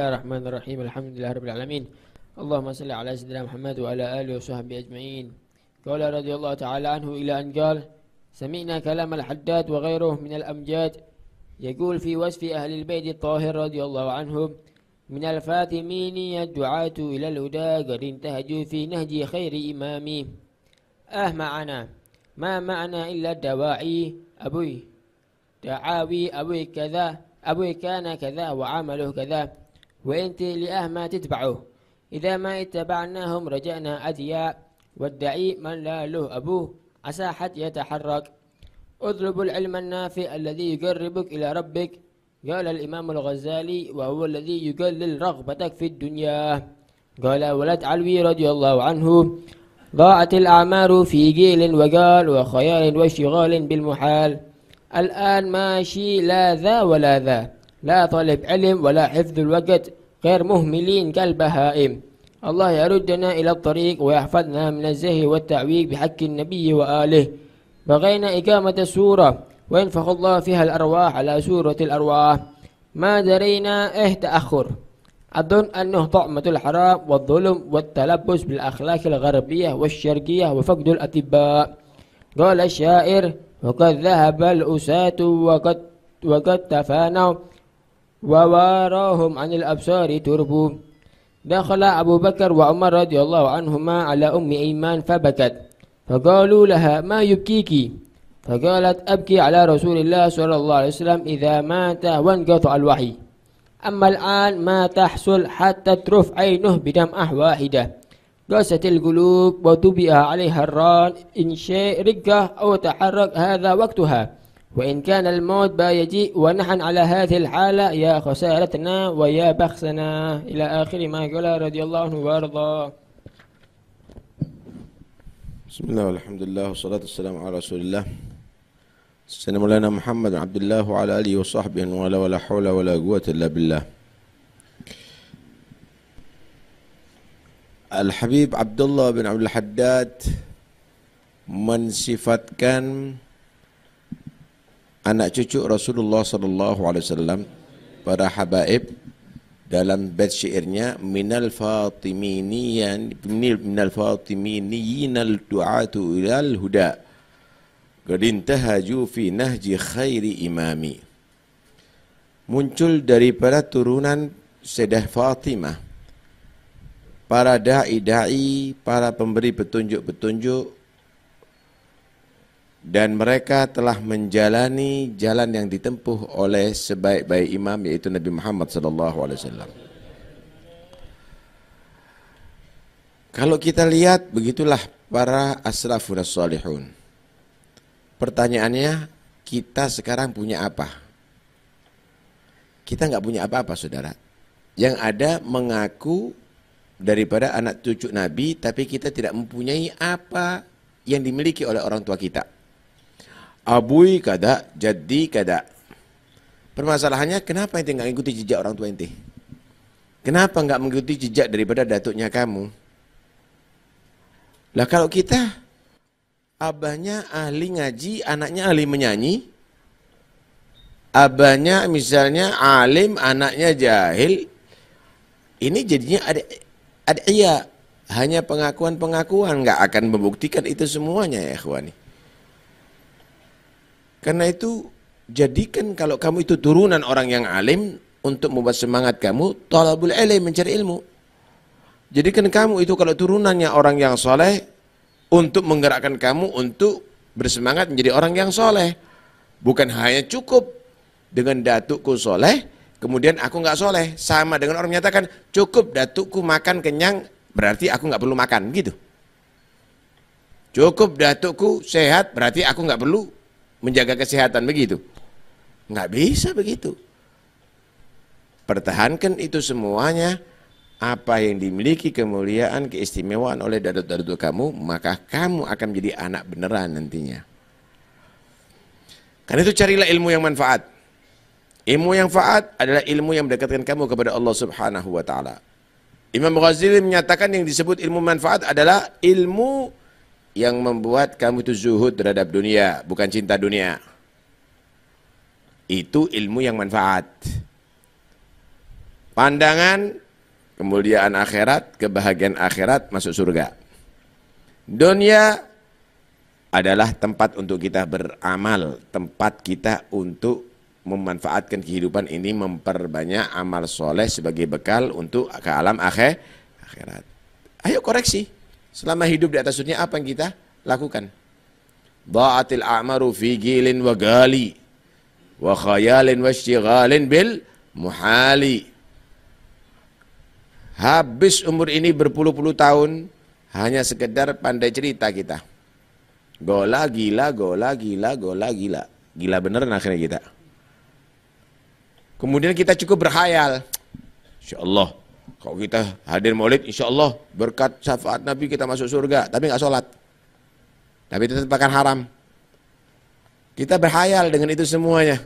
الله الرحمن الرحيم الحمد لله رب العالمين اللهم صل على سيدنا محمد وعلى آله وصحبه أجمعين قال رضي الله تعالى عنه إلى أن قال سمعنا كلام الحداد وغيره من الأمجاد يقول في وصف أهل البيت الطاهر رضي الله عنهم من الفاطمين الدعاة إلى الهدى قد انتهجوا في نهج خير إمامي أه معنا ما معنى إلا الدواعي أبوي دعاوي أبوي كذا أبوي كان كذا وعمله كذا وأنت لأه ما تتبعه إذا ما اتبعناهم رجعنا أدياء والدعي من لا له أبوه. عسى حد يتحرك. اطلب العلم النافع الذي يقربك إلى ربك. قال الإمام الغزالي وهو الذي يقلل رغبتك في الدنيا. قال ولد علوي رضي الله عنه ضاعت الأعمار في جيل وقال وخيال واشتغال بالمحال. الآن ماشي لا ذا ولا ذا. لا طلب علم ولا حفظ الوقت غير مهملين كالبهائم. الله يردنا إلى الطريق ويحفظنا من الزهي والتعويق بحق النبي وآله. بغينا إقامة السورة وينفخ الله فيها الأرواح على سورة الأرواح. ما درينا إيه تأخر؟ أظن أنه طعمة الحرام والظلم والتلبس بالأخلاق الغربية والشرقية وفقد الأطباء. قال الشاعر وقد ذهب الأساة وقد وقد تفانوا وواراهم عن الأبصار تربوا دخل أبو بكر وعمر رضي الله عنهما على أم إيمان فبكت. فقالوا لها ما يبكيك? فقالت أبكي على رسول الله صلى الله عليه وسلم إذا مات وانقطع الوحي. أما الآن ما تحصل حتى ترف عينه بدمعة واحدة. قست القلوب وطبع عليها الران إن شيء رقة أو تحرك هذا وقتها. وإن كان الموت با يجيء ونحن على هذه الحالة يا خسارتنا ويا بخسنا. إلى آخر ما قال رضي الله عنه وأرضاه. بسم الله والحمد لله والصلاة والسلام على رسول الله. سيدنا مولانا محمد عبد الله وعلى آله وصحبه ولا ولا حول ولا قوة إلا بالله. Al-Habib Abdullah bin Abdul Haddad mensifatkan anak cucu Rasulullah sallallahu alaihi wasallam para habaib dalam bait syairnya minal fatiminiyan minal fatiminiyin al du'atu ilal huda qad intahaju fi nahji khairi imami. Muncul daripada turunan Sayyidah Fatimah. Para dai-dai, para pemberi petunjuk-petunjuk dan mereka telah menjalani jalan yang ditempuh oleh sebaik-baik imam yaitu Nabi Muhammad wasallam. Kalau kita lihat begitulah para asrafun salihun. Pertanyaannya, kita sekarang punya apa? Kita nggak punya apa-apa, saudara. Yang ada mengaku daripada anak cucu Nabi, tapi kita tidak mempunyai apa yang dimiliki oleh orang tua kita. Abui kada, jadi kada. Permasalahannya, kenapa ente nggak mengikuti jejak orang tua ente? Kenapa nggak mengikuti jejak daripada datuknya kamu? Lah kalau kita abahnya ahli ngaji, anaknya ahli menyanyi, abahnya misalnya alim, anaknya jahil, ini jadinya ada ada iya hanya pengakuan-pengakuan nggak akan membuktikan itu semuanya ya ikhwani. Karena itu jadikan kalau kamu itu turunan orang yang alim untuk membuat semangat kamu talabul ilm mencari ilmu. Jadikan kamu itu kalau turunannya orang yang soleh untuk menggerakkan kamu untuk bersemangat menjadi orang yang soleh. Bukan hanya cukup dengan datukku soleh, kemudian aku nggak soleh. Sama dengan orang menyatakan cukup datukku makan kenyang, berarti aku nggak perlu makan gitu. Cukup datukku sehat, berarti aku nggak perlu menjaga kesehatan begitu. Nggak bisa begitu. Pertahankan itu semuanya apa yang dimiliki kemuliaan, keistimewaan oleh dadut-dadut kamu, maka kamu akan menjadi anak beneran nantinya. Karena itu carilah ilmu yang manfaat. Ilmu yang faat adalah ilmu yang mendekatkan kamu kepada Allah Subhanahu wa taala. Imam Ghazali menyatakan yang disebut ilmu manfaat adalah ilmu yang membuat kamu itu zuhud terhadap dunia, bukan cinta dunia. Itu ilmu yang manfaat. Pandangan, kemuliaan akhirat, kebahagiaan akhirat, masuk surga. Dunia adalah tempat untuk kita beramal, tempat kita untuk memanfaatkan kehidupan ini memperbanyak amal soleh sebagai bekal untuk ke alam akhir, akhirat. Ayo koreksi. Selama hidup di atas dunia apa yang kita lakukan? Ba'atil a'maru fi gilin wa gali wa khayalin wa syighalin bil muhali. Habis umur ini berpuluh-puluh tahun hanya sekedar pandai cerita kita. Gola gila, gola gila, gola gila. Gila bener akhirnya kita. Kemudian kita cukup berhayal. Insya Allah, kalau kita hadir maulid, insya Allah berkat syafaat Nabi kita masuk surga. Tapi nggak sholat. Tapi tetap akan haram. Kita berhayal dengan itu semuanya.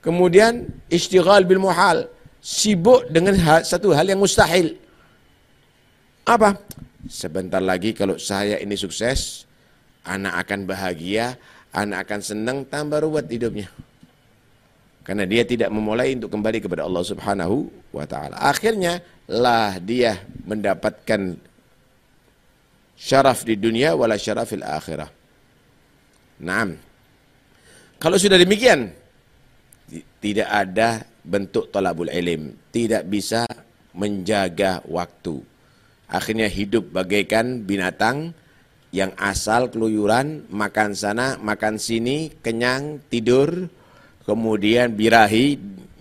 Kemudian istighal bil muhal. Sibuk dengan satu hal yang mustahil. Apa? Sebentar lagi kalau saya ini sukses, anak akan bahagia, anak akan senang, tambah ruwet hidupnya. Karena dia tidak memulai untuk kembali kepada Allah Subhanahu wa taala. Akhirnya lah dia mendapatkan syaraf di dunia wala syarafil akhirah. Naam. Kalau sudah demikian tidak ada bentuk talabul ilim, tidak bisa menjaga waktu. Akhirnya hidup bagaikan binatang yang asal keluyuran, makan sana, makan sini, kenyang, tidur, kemudian birahi,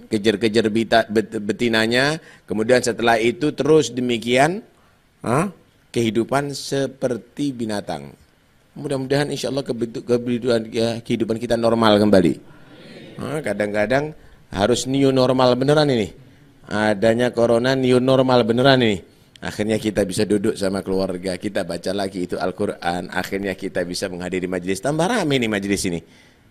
kejar-kejar betinanya, kemudian setelah itu terus demikian huh, kehidupan seperti binatang. Mudah-mudahan insya Allah kehidupan, ya, kehidupan kita normal kembali. Kadang-kadang harus new normal beneran ini. Adanya corona new normal beneran ini. Akhirnya kita bisa duduk sama keluarga, kita baca lagi itu Al-Quran. Akhirnya kita bisa menghadiri majelis. Tambah rame nih majelis ini.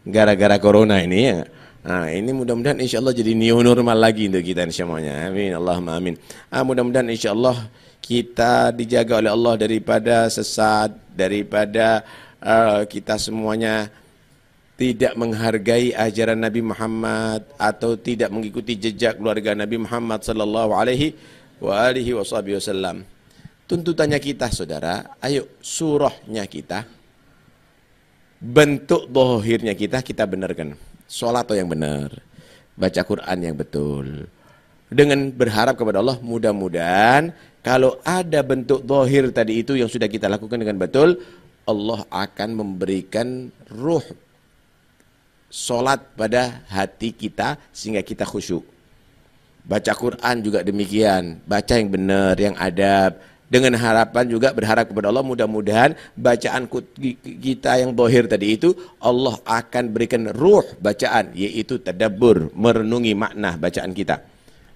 Gara-gara corona ini ya. Nah, ini mudah-mudahan insya Allah jadi new normal lagi untuk kita semuanya. Amin. Allahumma amin. Ah, mudah-mudahan insya Allah kita dijaga oleh Allah daripada sesat, daripada uh, kita semuanya tidak menghargai ajaran Nabi Muhammad atau tidak mengikuti jejak keluarga Nabi Muhammad sallallahu alaihi wa alihi wasallam. Tuntutannya kita saudara, ayo surahnya kita bentuk dohirnya kita kita benarkan. Sholat yang benar. Baca Quran yang betul. Dengan berharap kepada Allah mudah-mudahan kalau ada bentuk dohir tadi itu yang sudah kita lakukan dengan betul, Allah akan memberikan ruh sholat pada hati kita sehingga kita khusyuk. Baca Quran juga demikian, baca yang benar, yang adab, dengan harapan juga berharap kepada Allah. Mudah-mudahan bacaan kita yang dohir tadi itu Allah akan berikan ruh bacaan yaitu tadabbur merenungi makna bacaan kita.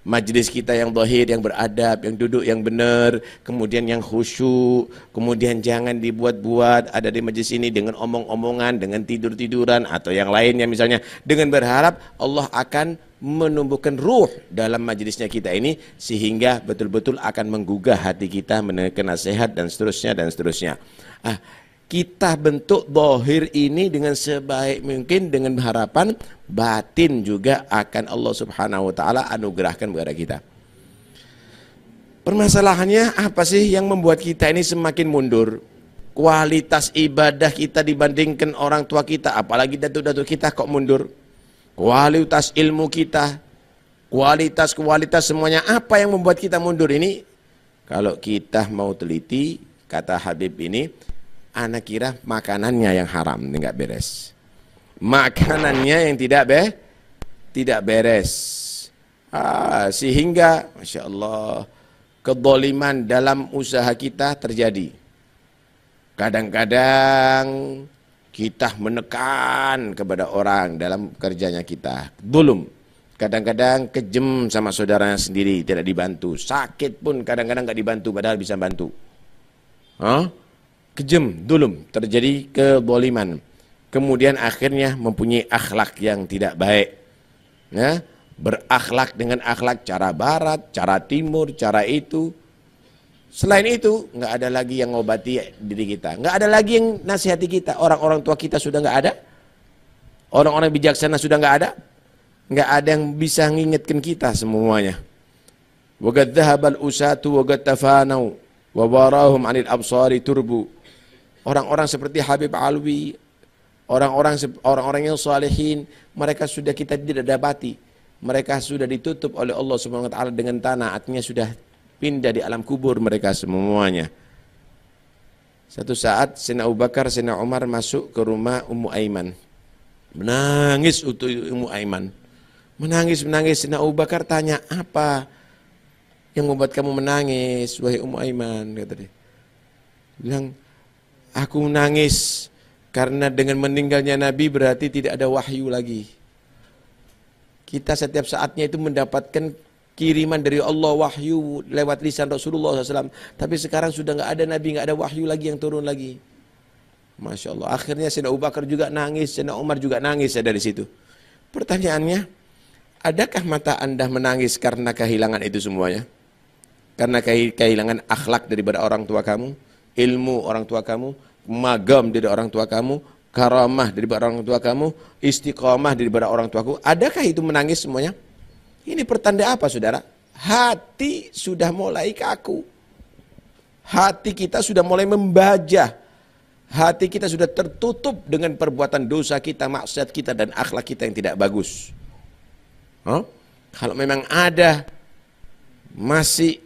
Majlis kita yang dohir yang beradab yang duduk yang benar kemudian yang khusyuk kemudian jangan dibuat-buat. Ada di majlis ini dengan omong-omongan dengan tidur-tiduran atau yang lainnya misalnya. Dengan berharap Allah akan menumbuhkan ruh dalam majelisnya kita ini sehingga betul-betul akan menggugah hati kita menekan nasihat dan seterusnya dan seterusnya. Ah, kita bentuk dohir ini dengan sebaik mungkin dengan harapan batin juga akan Allah Subhanahu wa taala anugerahkan kepada kita. Permasalahannya apa sih yang membuat kita ini semakin mundur? Kualitas ibadah kita dibandingkan orang tua kita, apalagi datuk-datuk kita kok mundur? Kualitas ilmu kita, kualitas-kualitas semuanya apa yang membuat kita mundur ini? Kalau kita mau teliti, kata Habib ini, anak kira makanannya yang haram, enggak beres. Makanannya yang tidak be, tidak beres. Ah, sehingga, masya Allah, kedoliman dalam usaha kita terjadi. Kadang-kadang kita menekan kepada orang dalam kerjanya kita. Belum. Kadang-kadang kejem sama saudaranya sendiri, tidak dibantu. Sakit pun kadang-kadang nggak dibantu, padahal bisa bantu. Huh? Kejem, dulum, terjadi keboliman. Kemudian akhirnya mempunyai akhlak yang tidak baik. Ya? Berakhlak dengan akhlak cara barat, cara timur, cara itu. Selain itu, nggak ada lagi yang ngobati diri kita. Nggak ada lagi yang nasihati kita. Orang-orang tua kita sudah nggak ada. Orang-orang bijaksana sudah nggak ada. Nggak ada yang bisa ngingetkan kita semuanya. Wa qad dhahaba al-usatu wa qad tafanau wa barahum 'anil absari turbu. Orang-orang seperti Habib Alwi, orang-orang orang-orang yang salihin, mereka sudah kita tidak dapati. Mereka sudah ditutup oleh Allah Subhanahu wa taala dengan tanah, artinya sudah pindah di alam kubur mereka semuanya. Satu saat Sina Abu Bakar, Sina Umar masuk ke rumah Ummu Aiman. Menangis untuk Ummu Aiman. Menangis, menangis. Sina Abu Bakar tanya, apa yang membuat kamu menangis, wahai Ummu Aiman? Kata dia. Bilang, aku menangis karena dengan meninggalnya Nabi berarti tidak ada wahyu lagi. Kita setiap saatnya itu mendapatkan kiriman dari Allah wahyu lewat lisan Rasulullah SAW. Tapi sekarang sudah nggak ada nabi, nggak ada wahyu lagi yang turun lagi. Masya Allah. Akhirnya Sayyidina Abu Bakar juga nangis, Sayyidina Umar juga nangis ya dari situ. Pertanyaannya, adakah mata anda menangis karena kehilangan itu semuanya? Karena kehilangan akhlak daripada orang tua kamu, ilmu orang tua kamu, magam dari orang tua kamu, karamah daripada orang tua kamu, istiqomah daripada orang tuaku. Adakah itu menangis semuanya? Ini pertanda apa saudara? Hati sudah mulai kaku. Hati kita sudah mulai membajah. Hati kita sudah tertutup dengan perbuatan dosa kita, maksiat kita dan akhlak kita yang tidak bagus. Huh? Kalau memang ada masih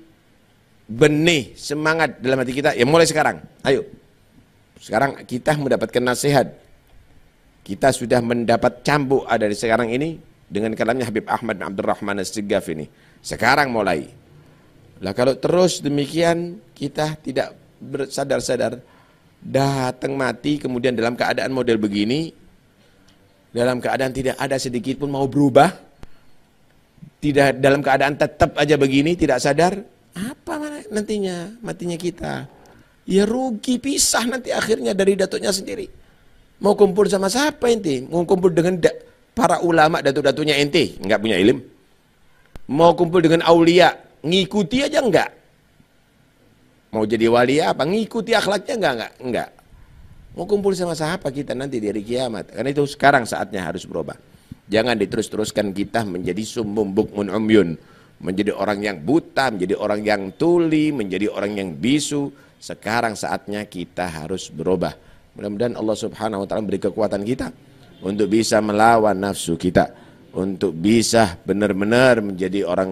benih semangat dalam hati kita, ya mulai sekarang. Ayo. Sekarang kita mendapatkan nasihat. Kita sudah mendapat cambuk ada di sekarang ini dengan kalamnya Habib Ahmad bin Abdurrahman As-Sigaf ini. Sekarang mulai. Lah kalau terus demikian kita tidak bersadar-sadar. Datang mati kemudian dalam keadaan model begini dalam keadaan tidak ada sedikit pun mau berubah tidak dalam keadaan tetap aja begini tidak sadar apa nantinya? Matinya kita. Ya rugi pisah nanti akhirnya dari datuknya sendiri. Mau kumpul sama siapa inti? Mau kumpul dengan para ulama datuk-datuknya ente nggak punya ilmu mau kumpul dengan aulia ngikuti aja enggak mau jadi wali apa ngikuti akhlaknya enggak enggak enggak mau kumpul sama siapa kita nanti di hari kiamat. Karena itu sekarang saatnya harus berubah. Jangan diterus-teruskan kita menjadi sumbung bukmun umyun. Menjadi orang yang buta menjadi orang yang tuli menjadi orang yang bisu. Sekarang saatnya kita harus berubah. Mudah-mudahan Allah subhanahu wa ta'ala beri kekuatan kita untuk bisa melawan nafsu kita untuk bisa benar-benar menjadi orang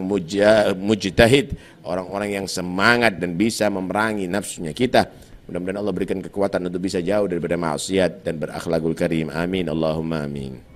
mujtahid, orang-orang yang semangat dan bisa memerangi nafsunya kita. Mudah-mudahan Allah berikan kekuatan untuk bisa jauh daripada maksiat dan berakhlakul karim. Amin. Allahumma amin.